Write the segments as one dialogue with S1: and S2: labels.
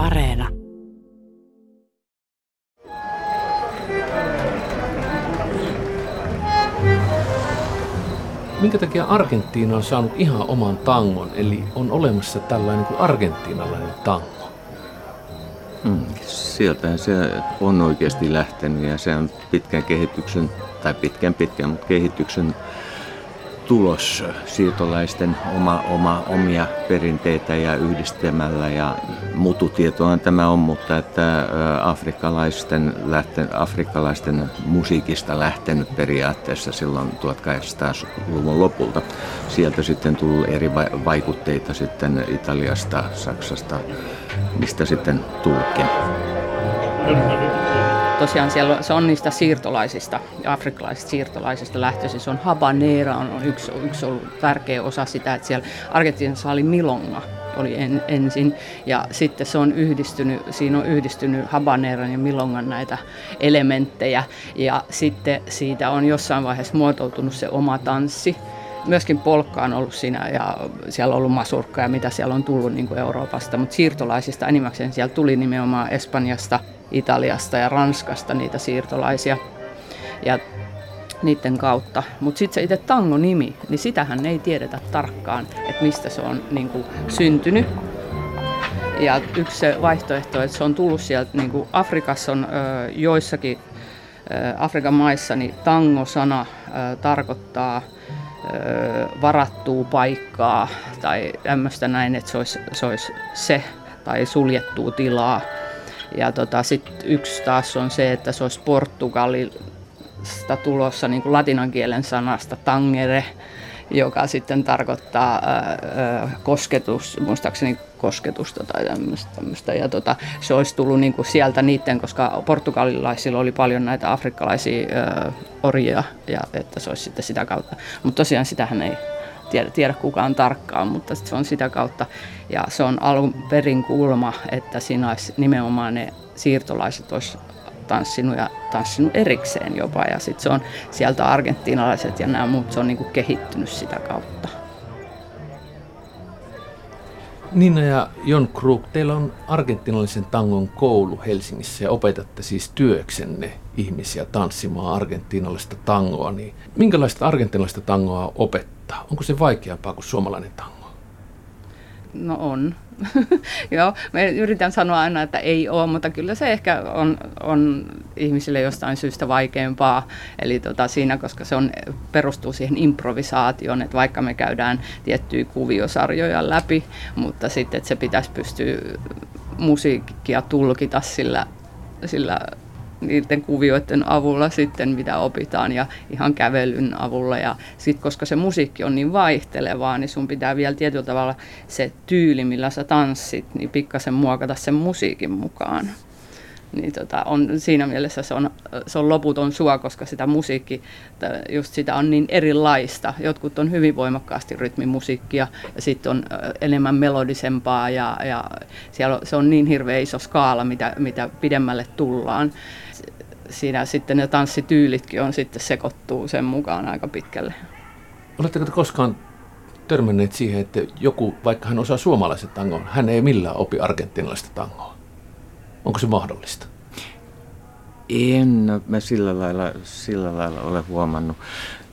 S1: Areena.
S2: Minkä takia Argentiina on saanut ihan oman tangon, eli on olemassa tällainen kuin argentiinalainen tango?
S3: Hmm, sieltä se on oikeasti lähtenyt ja se on pitkän kehityksen, tai pitkän pitkän, mutta kehityksen tulos siirtolaisten oma, oma, omia perinteitä ja yhdistämällä ja mututietoa tämä on, mutta että afrikkalaisten, lähten, afrikkalaisten musiikista lähtenyt periaatteessa silloin 1800-luvun lopulta. Sieltä sitten tullut eri vaikutteita sitten Italiasta, Saksasta, mistä sitten tullutkin
S4: tosiaan siellä, se on niistä siirtolaisista, afrikkalaisista siirtolaisista lähtöisin. Se on habanera, on, on yksi, yksi ollut tärkeä osa sitä, että siellä Argentiinassa oli milonga, oli en, ensin. Ja sitten se on yhdistynyt, siinä on yhdistynyt habaneran ja milongan näitä elementtejä. Ja sitten siitä on jossain vaiheessa muotoutunut se oma tanssi. Myöskin polkka on ollut siinä ja siellä on ollut masurkka ja mitä siellä on tullut niin kuin Euroopasta, mutta siirtolaisista enimmäkseen siellä tuli nimenomaan Espanjasta, Italiasta ja Ranskasta niitä siirtolaisia. Ja niiden kautta. Mutta sitten se itse tango-nimi, niin sitähän ei tiedetä tarkkaan, että mistä se on niin kuin, syntynyt. Ja yksi se vaihtoehto, että se on tullut sieltä, niin kuin Afrikassa on ö, joissakin ö, Afrikan maissa, niin tango-sana ö, tarkoittaa varattua paikkaa tai tämmöistä näin, että se olisi, se olisi se tai suljettua tilaa. Ja tota, sitten yksi taas on se, että se olisi Portugalista tulossa niin kuin latinan kielen sanasta tangere, joka sitten tarkoittaa ää, kosketus, muistaakseni kosketusta tai tämmöistä. Ja tota, se olisi tullut niin kuin sieltä niiden, koska portugalilaisilla oli paljon näitä afrikkalaisia ää, orjia, ja että se olisi sitten sitä kautta. Mutta tosiaan sitähän ei tiedä, tiedä kukaan tarkkaan, mutta se on sitä kautta. Ja se on alun perin kulma, että siinä olisi nimenomaan ne siirtolaiset olisi tanssinut ja tanssinut erikseen jopa. Ja sitten se on sieltä argentiinalaiset ja nämä muut, se on niinku kehittynyt sitä kautta.
S2: Nina ja Jon Krug, teillä on argentinalaisen tangon koulu Helsingissä ja opetatte siis työksenne ihmisiä tanssimaan argentinalaista tangoa. Niin minkälaista argentinalaista tangoa opettaa? Onko se vaikeampaa kuin suomalainen tango?
S4: No on. Joo, me yritän sanoa aina, että ei ole, mutta kyllä se ehkä on, on ihmisille jostain syystä vaikeampaa. Eli tota siinä, koska se on, perustuu siihen improvisaatioon, että vaikka me käydään tiettyjä kuviosarjoja läpi, mutta sitten että se pitäisi pystyä musiikkia tulkita sillä, sillä niiden kuvioiden avulla sitten, mitä opitaan ja ihan kävelyn avulla. Ja sitten koska se musiikki on niin vaihtelevaa, niin sun pitää vielä tietyllä tavalla se tyyli, millä sä tanssit, niin pikkasen muokata sen musiikin mukaan niin tota, on, siinä mielessä se on, se on loputon sua, koska sitä musiikki, just sitä on niin erilaista. Jotkut on hyvin voimakkaasti rytmimusiikkia ja sitten on enemmän melodisempaa ja, ja siellä se on niin hirveä iso skaala, mitä, mitä pidemmälle tullaan. Siinä sitten ne tanssityylitkin on sitten sekoittuu sen mukaan aika pitkälle.
S2: Oletteko te koskaan törmänneet siihen, että joku, vaikka hän osaa suomalaiset tangon, hän ei millään opi argentinalaista tangoa? Onko se mahdollista?
S3: En no, mä sillä lailla, sillä lailla ole huomannut.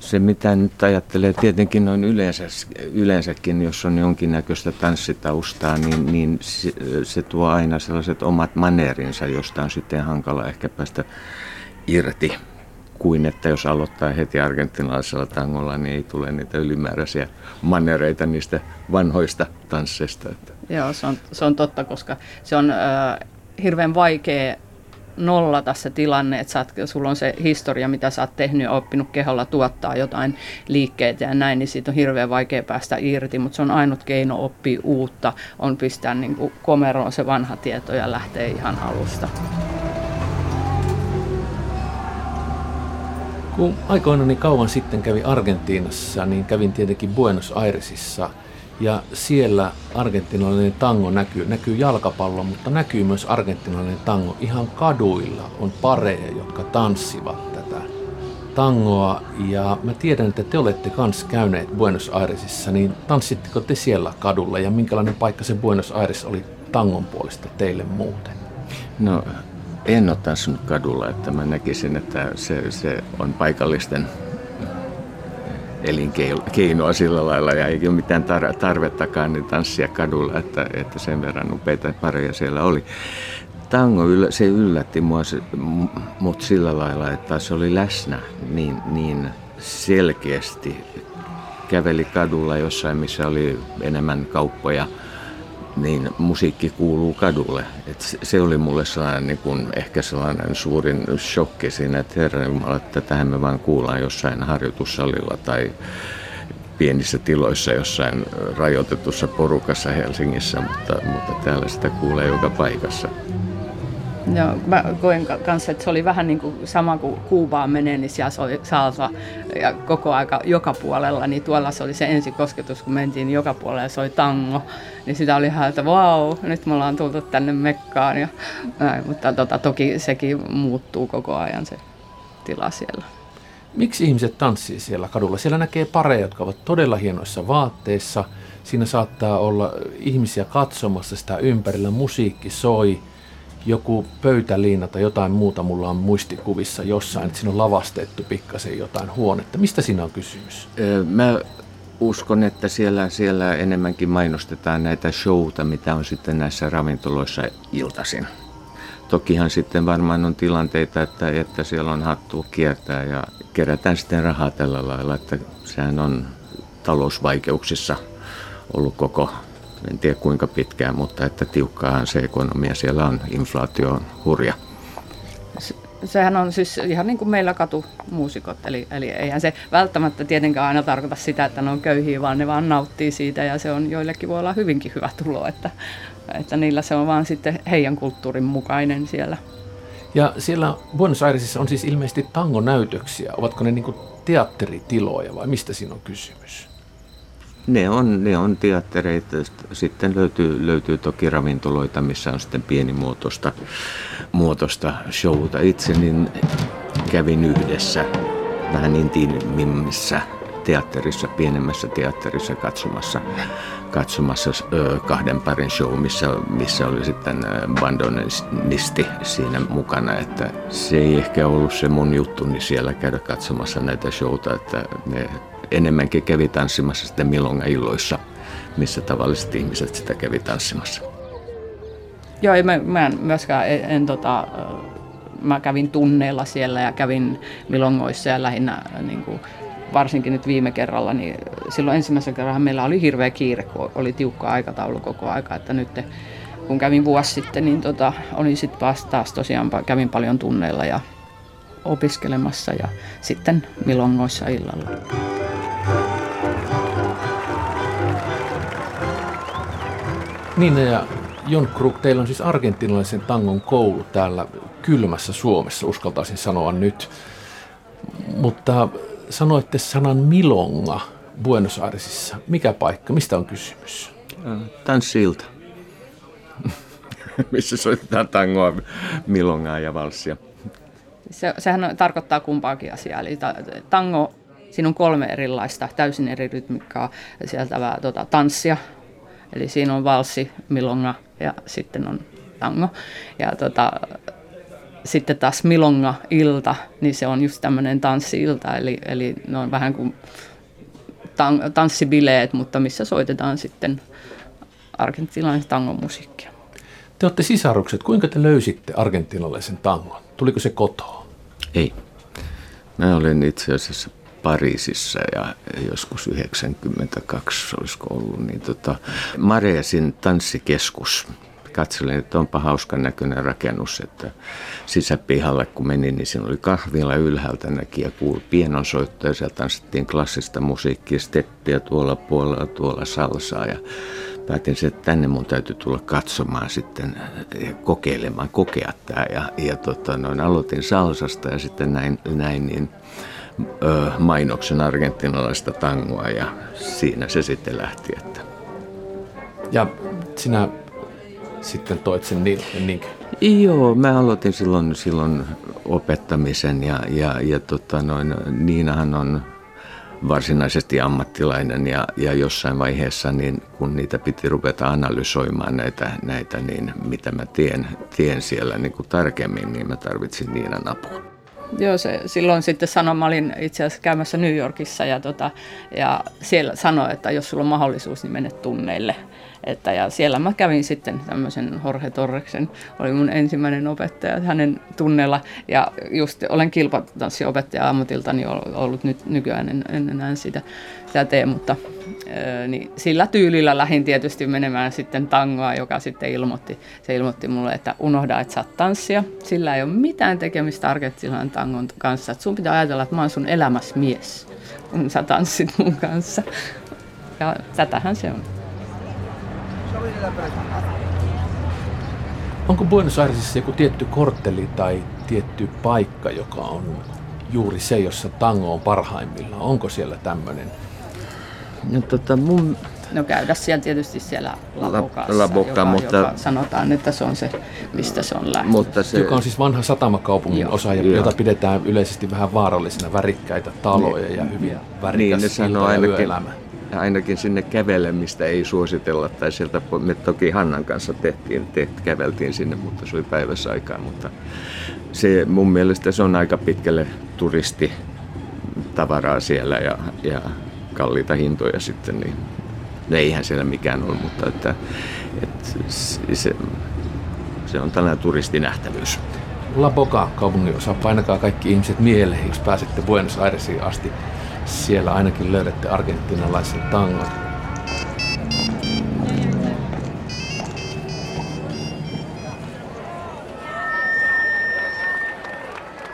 S3: Se mitä nyt ajattelee tietenkin noin yleensä, yleensäkin, jos on jonkinnäköistä tanssitaustaa, niin, niin se, se tuo aina sellaiset omat maneerinsa, josta on sitten hankala ehkä päästä irti kuin että jos aloittaa heti argentinalaisella tangolla, niin ei tule niitä ylimääräisiä manereita niistä vanhoista tansseista.
S4: Joo, se on, se on totta, koska se on äh, hirveän vaikea nollata se tilanne, että saat, sulla on se historia, mitä sä oot tehnyt ja oppinut keholla tuottaa jotain liikkeitä ja näin, niin siitä on hirveän vaikea päästä irti, mutta se on ainut keino oppia uutta, on pistää niin kuin komeroon se vanha tieto ja lähteä ihan alusta.
S2: Kun aikoinaan niin kauan sitten kävi Argentiinassa, niin kävin tietenkin Buenos Airesissa – ja siellä argentinalainen tango näkyy, näkyy jalkapallo, mutta näkyy myös argentinalainen tango. Ihan kaduilla on pareja, jotka tanssivat tätä tangoa. Ja mä tiedän, että te olette kanssa käyneet Buenos Airesissa, niin tanssitteko te siellä kadulla ja minkälainen paikka se Buenos Aires oli tangon puolesta teille muuten?
S3: No en ole tanssinut kadulla, että mä näkisin, että se, se on paikallisten elinkeinoa sillä lailla ja ei ole mitään tarvettakaan niin tanssia kadulla, että, että sen verran upeita pareja siellä oli. Tango, se yllätti mua, mutta sillä lailla, että se oli läsnä niin, niin selkeästi. Käveli kadulla jossain, missä oli enemmän kauppoja – niin musiikki kuuluu kadulle. Et se oli mulle sellainen, niin kun, ehkä sellainen suurin shokki siinä, että herra Jumala, että tähän me vaan kuullaan jossain harjoitussalilla tai pienissä tiloissa jossain rajoitetussa porukassa Helsingissä, mutta, mutta täällä sitä kuulee joka paikassa.
S4: Joo, mä koen kanssa, että se oli vähän niin kuin sama kuin Kuubaan menee, niin siellä soi salsa ja koko aika joka puolella, niin tuolla se oli se ensikosketus, kun mentiin joka puolella ja soi tango, niin sitä oli ihan, että vau, nyt me ollaan tultu tänne Mekkaan, ja, näin, mutta tota, toki sekin muuttuu koko ajan se tila siellä.
S2: Miksi ihmiset tanssii siellä kadulla? Siellä näkee pareja, jotka ovat todella hienoissa vaatteissa. Siinä saattaa olla ihmisiä katsomassa sitä ympärillä, musiikki soi – joku pöytäliina tai jotain muuta mulla on muistikuvissa jossain, että siinä on lavastettu pikkasen jotain huonetta. Mistä siinä on kysymys?
S3: Mä uskon, että siellä, siellä enemmänkin mainostetaan näitä showta, mitä on sitten näissä ravintoloissa iltaisin. Tokihan sitten varmaan on tilanteita, että, että siellä on hattu kiertää ja kerätään sitten rahaa tällä lailla, että sehän on talousvaikeuksissa ollut koko en tiedä kuinka pitkään, mutta että tiukkaahan se ekonomia siellä on, inflaatio on hurja.
S4: Sehän on siis ihan niin kuin meillä katumuusikot, eli, eli eihän se välttämättä tietenkään aina tarkoita sitä, että ne on köyhiä, vaan ne vaan nauttii siitä ja se on joillekin voi olla hyvinkin hyvä tulo, että, että niillä se on vaan sitten heidän kulttuurin mukainen siellä.
S2: Ja siellä Buenos Airesissa on siis ilmeisesti tangonäytöksiä. Ovatko ne niin teatteritiloja vai mistä siinä on kysymys?
S3: Ne on, ne on teattereita. Sitten löytyy, löytyy toki ravintoloita, missä on sitten pienimuotoista muotoista showta. Itse niin kävin yhdessä vähän intiimimmissä teatterissa, pienemmässä teatterissa katsomassa, katsomassa kahden parin show, missä, missä oli sitten bandonisti siinä mukana. Että se ei ehkä ollut se mun juttuni siellä käydä katsomassa näitä showta, että ne enemmänkin kävi tanssimassa sitten milonga-illoissa, missä tavalliset ihmiset sitä kävi tanssimassa.
S4: Joo, mä, mä en myöskään, en, en tota, mä kävin tunneilla siellä ja kävin milongoissa ja lähinnä niin kuin, varsinkin nyt viime kerralla, niin silloin ensimmäisen kerran meillä oli hirveä kiire, kun oli tiukka aikataulu koko aika, että nyt kun kävin vuosi sitten, niin tota, olin sitten taas tosiaan, kävin paljon tunneilla ja opiskelemassa ja sitten milongoissa illalla.
S2: Niin ja Jon Krug, teillä on siis argentinalaisen tangon koulu täällä kylmässä Suomessa, uskaltaisin sanoa nyt. Mutta sanoitte sanan milonga Buenos Airesissa. Mikä paikka? Mistä on kysymys?
S3: Tanssilta. Missä soitetaan tangoa, milongaa ja valssia.
S4: Se, sehän on, tarkoittaa kumpaakin asiaa. Eli tango, siinä on kolme erilaista, täysin eri rytmikkaa sieltä tota, tanssia, Eli siinä on valssi, milonga ja sitten on tango. Ja tota, sitten taas milonga-ilta, niin se on just tämmöinen tanssi-ilta, eli, eli ne on vähän kuin tan- tanssibileet, mutta missä soitetaan sitten argentinalaisen tangon musiikkia.
S2: Te olette sisarukset. Kuinka te löysitte argentinalaisen tangon? Tuliko se kotoa?
S3: Ei. Mä olin itse asiassa Pariisissa ja joskus 92 olisiko ollut, niin tota, Mareesin tanssikeskus. Katselin, että onpa hauskan näköinen rakennus, että sisäpihalle kun menin, niin siinä oli kahvila ylhäältä näki ja kuuli pienonsoittoja, siellä tanssittiin klassista musiikkia, steppiä tuolla puolella, tuolla salsaa ja päätin, että tänne mun täytyy tulla katsomaan sitten, kokeilemaan, kokea tämä ja, ja tota, noin, aloitin salsasta ja sitten näin, näin niin ö, mainoksen argentinalaista tangoa ja siinä se sitten lähti. Että.
S2: Ja sinä sitten toit sen niin, niin.
S3: Joo, mä aloitin silloin, silloin opettamisen ja, ja, ja tota noin, Niinahan on varsinaisesti ammattilainen ja, ja jossain vaiheessa, niin kun niitä piti rupeta analysoimaan näitä, näitä niin mitä mä tien, tien siellä niin kuin tarkemmin, niin mä tarvitsin Niinan apua.
S4: Joo, se, silloin sitten sanoi, mä olin itse asiassa käymässä New Yorkissa ja, tota, ja siellä sanoi, että jos sulla on mahdollisuus, niin mene tunneille. Että, ja siellä mä kävin sitten tämmöisen Jorge Torreksen, oli mun ensimmäinen opettaja hänen tunneilla. Ja just olen kilpatanssiopettaja ammatiltani ollut nyt nykyään, en, en enää sitä, sitä tee, mutta niin sillä tyylillä lähdin tietysti menemään sitten tangoa, joka sitten ilmoitti, se ilmoitti mulle, että unohda, että saat tanssia. Sillä ei ole mitään tekemistä Argentinan tangon kanssa. Et sun pitää ajatella, että mä oon sun elämässä mies, kun sä tanssit mun kanssa. Ja tätähän se on.
S2: Onko Buenos Airesissa joku tietty kortteli tai tietty paikka, joka on juuri se, jossa tango on parhaimmillaan? Onko siellä tämmöinen?
S3: No, tota, mun...
S4: no käydä siellä tietysti siellä Labokassa,
S3: La, Boca,
S4: joka,
S3: mutta...
S4: joka sanotaan, että se on se, mistä se on lähtenyt.
S3: Mutta se...
S2: Joka on siis vanha satamakaupungin Joo. osa, Joo. jota pidetään yleisesti vähän vaarallisena, värikkäitä taloja niin. ja hyvin värikäs niin, ne sanoo ainakin, yöelämä
S3: ainakin sinne kävelemistä ei suositella, tai sieltä me toki Hannan kanssa tehtiin, te, käveltiin sinne, mutta se oli päivässä aikaa, mutta se mun mielestä se on aika pitkälle turisti tavaraa siellä ja, ja kalliita hintoja sitten, niin no eihän siellä mikään ole, mutta että, että se, se on tällainen turistinähtävyys.
S2: La Boca kaupunginosa, painakaa kaikki ihmiset mieleen, jos pääsette Buenos Airesiin asti. Siellä ainakin löydätte argentinalaisen tangon.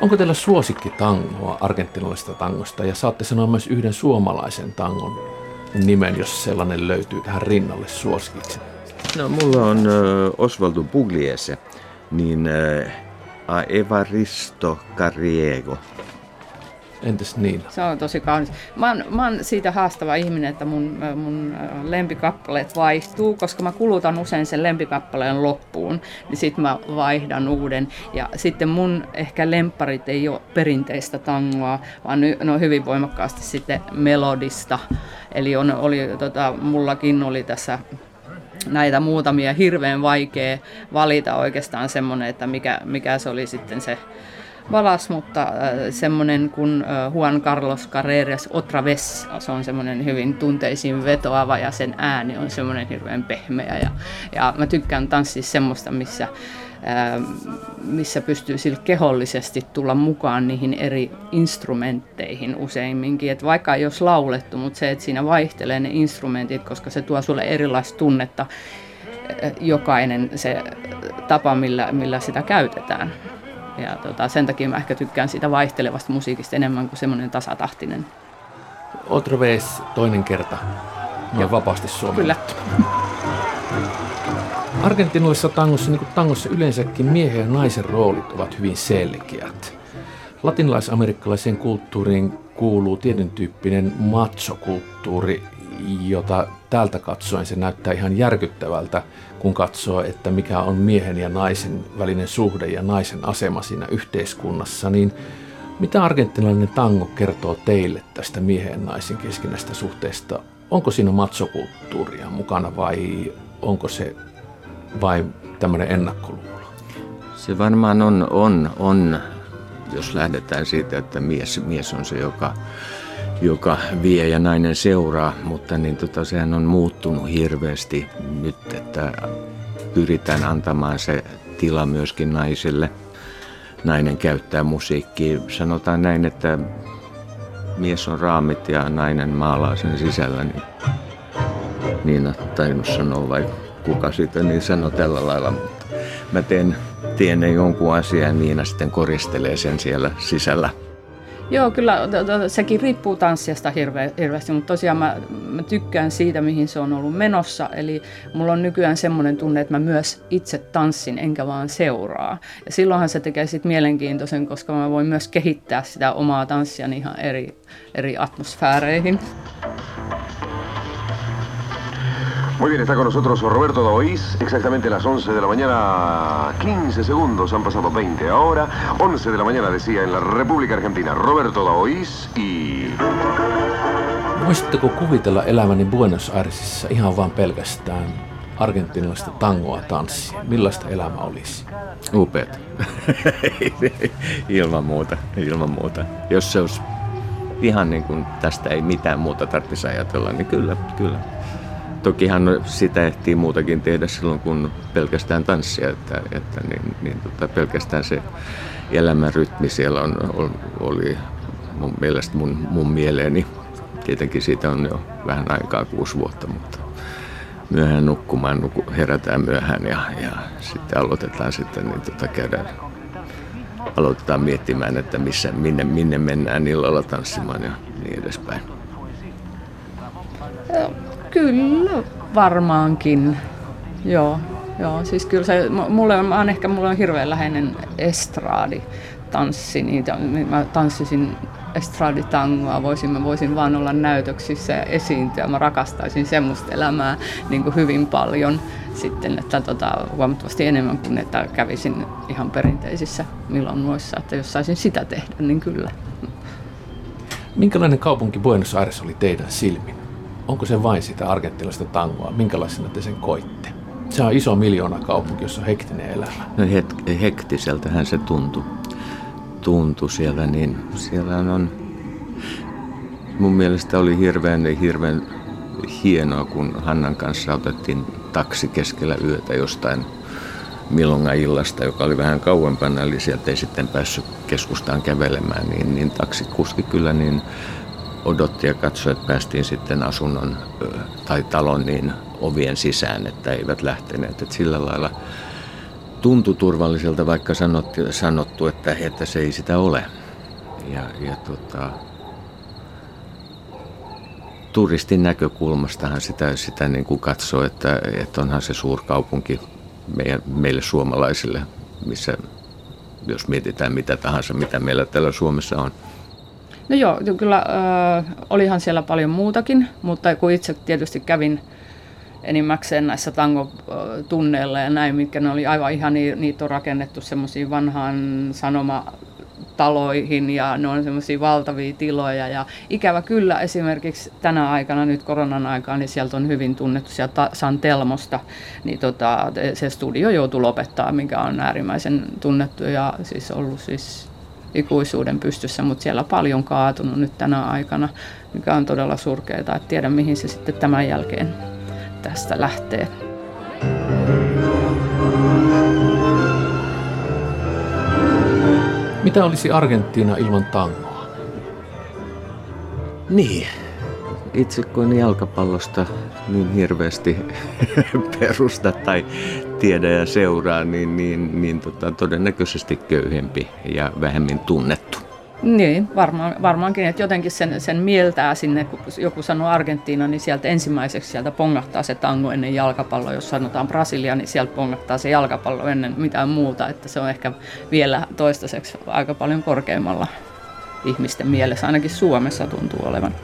S2: Onko teillä suosikki tangoa argentinalaisesta tangosta ja saatte sanoa myös yhden suomalaisen tangon nimen, jos sellainen löytyy tähän rinnalle suosikiksi?
S3: No, mulla on Osvaldo Pugliese, niin A Evaristo Carriego.
S2: Entäs niin?
S4: Se on tosi kaunis. Mä oon, mä oon siitä haastava ihminen, että mun, mun lempikappaleet vaihtuu, koska mä kulutan usein sen lempikappaleen loppuun, niin sitten mä vaihdan uuden. Ja sitten mun ehkä lemparit ei ole perinteistä tangoa, vaan ne on hyvin voimakkaasti sitten melodista. Eli on, oli, tota, mullakin oli tässä näitä muutamia hirveän vaikea valita oikeastaan semmoinen, että mikä, mikä se oli sitten se valas, mutta äh, semmoinen kuin äh, Juan Carlos Carreras Otra vez, se on semmoinen hyvin tunteisiin vetoava ja sen ääni on semmoinen hirveän pehmeä. Ja, ja mä tykkään tanssia semmoista, missä äh, missä pystyy sille kehollisesti tulla mukaan niihin eri instrumentteihin useimminkin. Et vaikka ei olisi laulettu, mutta se, että siinä vaihtelee ne instrumentit, koska se tuo sulle erilaista tunnetta, jokainen se tapa, millä, millä sitä käytetään. Ja tota, sen takia mä ehkä tykkään siitä vaihtelevasta musiikista enemmän kuin semmoinen tasatahtinen.
S2: Otro vez toinen kerta ja vapaasti suomennettu. Kyllä. Argentinalaisessa tangossa, niin kuin tangossa yleensäkin miehen ja naisen roolit ovat hyvin selkeät. Latinalais-amerikkalaiseen kulttuuriin kuuluu tietyn tyyppinen machokulttuuri, jota täältä katsoen se näyttää ihan järkyttävältä, kun katsoo, että mikä on miehen ja naisen välinen suhde ja naisen asema siinä yhteiskunnassa, niin mitä argentinalainen tango kertoo teille tästä miehen ja naisen keskinäistä suhteesta? Onko siinä matsokulttuuria mukana vai onko se vain tämmöinen ennakkoluulo?
S3: Se varmaan on, on, on, jos lähdetään siitä, että mies, mies on se, joka joka vie ja nainen seuraa, mutta niin tota, sehän on muuttunut hirveästi nyt, että pyritään antamaan se tila myöskin naiselle. Nainen käyttää musiikkia. Sanotaan näin, että mies on raamit ja nainen maalaa sen sisällä. Niin Niina tainnut sanoa vai kuka sitten niin sanoi tällä lailla, mutta mä teen, teen jonkun asian ja Niina sitten koristelee sen siellä sisällä.
S4: Joo, kyllä sekin riippuu tanssiasta hirve, hirveästi, mutta tosiaan mä, mä tykkään siitä, mihin se on ollut menossa. Eli mulla on nykyään semmoinen tunne, että mä myös itse tanssin, enkä vaan seuraa. Ja silloinhan se tekee sitten mielenkiintoisen, koska mä voin myös kehittää sitä omaa tanssia ihan eri, eri atmosfääreihin.
S1: Muy bien, está con nosotros Roberto Daoís, exactamente las 11 de la mañana, 15 segundos, han pasado 20 ahora, 11 de la mañana decía en la República Argentina, Roberto Daoís y...
S2: Voisitteko kuvitella elämäni Buenos Airesissa ihan vain pelkästään argentinalaista tangoa tanssia? Millaista elämä olisi?
S3: Upeat. ilman muuta, ilman muuta. Jos se olisi ihan niin kuin tästä ei mitään muuta tarvitsisi ajatella, niin kyllä, kyllä. Tokihan sitä ehtii muutakin tehdä silloin, kun pelkästään tanssia, että, että niin, niin tota, pelkästään se elämän rytmi siellä on, oli mun mielestä mun, mun mieleeni. Tietenkin siitä on jo vähän aikaa, kuusi vuotta, mutta myöhään nukkumaan, nuku, herätään myöhään ja, ja sitten aloitetaan sitten niin tota, käydään aloitetaan miettimään, että missä, minne, minne mennään illalla tanssimaan ja niin edespäin.
S4: Kyllä, varmaankin. Joo, joo. Siis kyllä se, mulle, mä on ehkä mulla on hirveän läheinen estraadi tanssi, niitä, mä tanssisin estraditangoa, voisin, mä voisin vaan olla näytöksissä ja esiintyä. Mä rakastaisin semmoista elämää niin kuin hyvin paljon sitten, että tota, huomattavasti enemmän kuin että kävisin ihan perinteisissä milonnoissa, että jos saisin sitä tehdä, niin kyllä.
S2: Minkälainen kaupunki Buenos Aires oli teidän silmin? Onko se vain sitä argentinalaista tangoa? Minkälaisena te sen koitte? Se on iso miljoona kaupunki, jossa on hektinen elämä.
S3: No het- hektiseltähän se tuntui tuntui siellä, niin siellä on mun mielestä oli hirveän, hirveän hienoa, kun Hannan kanssa otettiin taksi keskellä yötä jostain Milonga illasta, joka oli vähän kauempana, eli sieltä ei sitten päässyt keskustaan kävelemään, niin, niin taksikuski kyllä niin odotti ja katsoi, että päästiin sitten asunnon tai talon niin ovien sisään, että eivät lähteneet. Että sillä lailla tuntui turvalliselta, vaikka sanottu, sanottu että, että se ei sitä ole. Ja, ja tota, turistin näkökulmastahan sitä, sitä niin kuin katsoo, että, että onhan se suurkaupunki meidän, meille suomalaisille, missä jos mietitään mitä tahansa, mitä meillä täällä Suomessa on.
S4: No joo, kyllä äh, olihan siellä paljon muutakin, mutta kun itse tietysti kävin enimmäkseen näissä tangotunneilla ja näin, mitkä ne oli aivan ihan, niitä on rakennettu semmoisiin vanhaan sanomataloihin ja ne on semmoisia valtavia tiloja. Ja ikävä kyllä esimerkiksi tänä aikana, nyt koronan aikaan, niin sieltä on hyvin tunnettu sieltä San Telmosta, niin tota, se studio joutuu lopettaa, mikä on äärimmäisen tunnettu ja siis ollut siis ikuisuuden pystyssä, mutta siellä on paljon kaatunut nyt tänä aikana, mikä on todella surkeaa, että tiedä mihin se sitten tämän jälkeen tästä lähtee.
S2: Mitä olisi Argentiina ilman tangoa?
S3: Niin, itse kun jalkapallosta niin hirveästi perusta tai tiedä ja seuraa, niin, niin, niin tota, todennäköisesti köyhempi ja vähemmin tunnettu.
S4: Niin, varmaan, varmaankin, että jotenkin sen, sen mieltää sinne, kun joku sanoo Argentiina, niin sieltä ensimmäiseksi sieltä pongahtaa se tango ennen jalkapalloa. Jos sanotaan Brasilia, niin sieltä pongahtaa se jalkapallo ennen mitään muuta, että se on ehkä vielä toistaiseksi aika paljon korkeammalla ihmisten mielessä, ainakin Suomessa tuntuu olevan.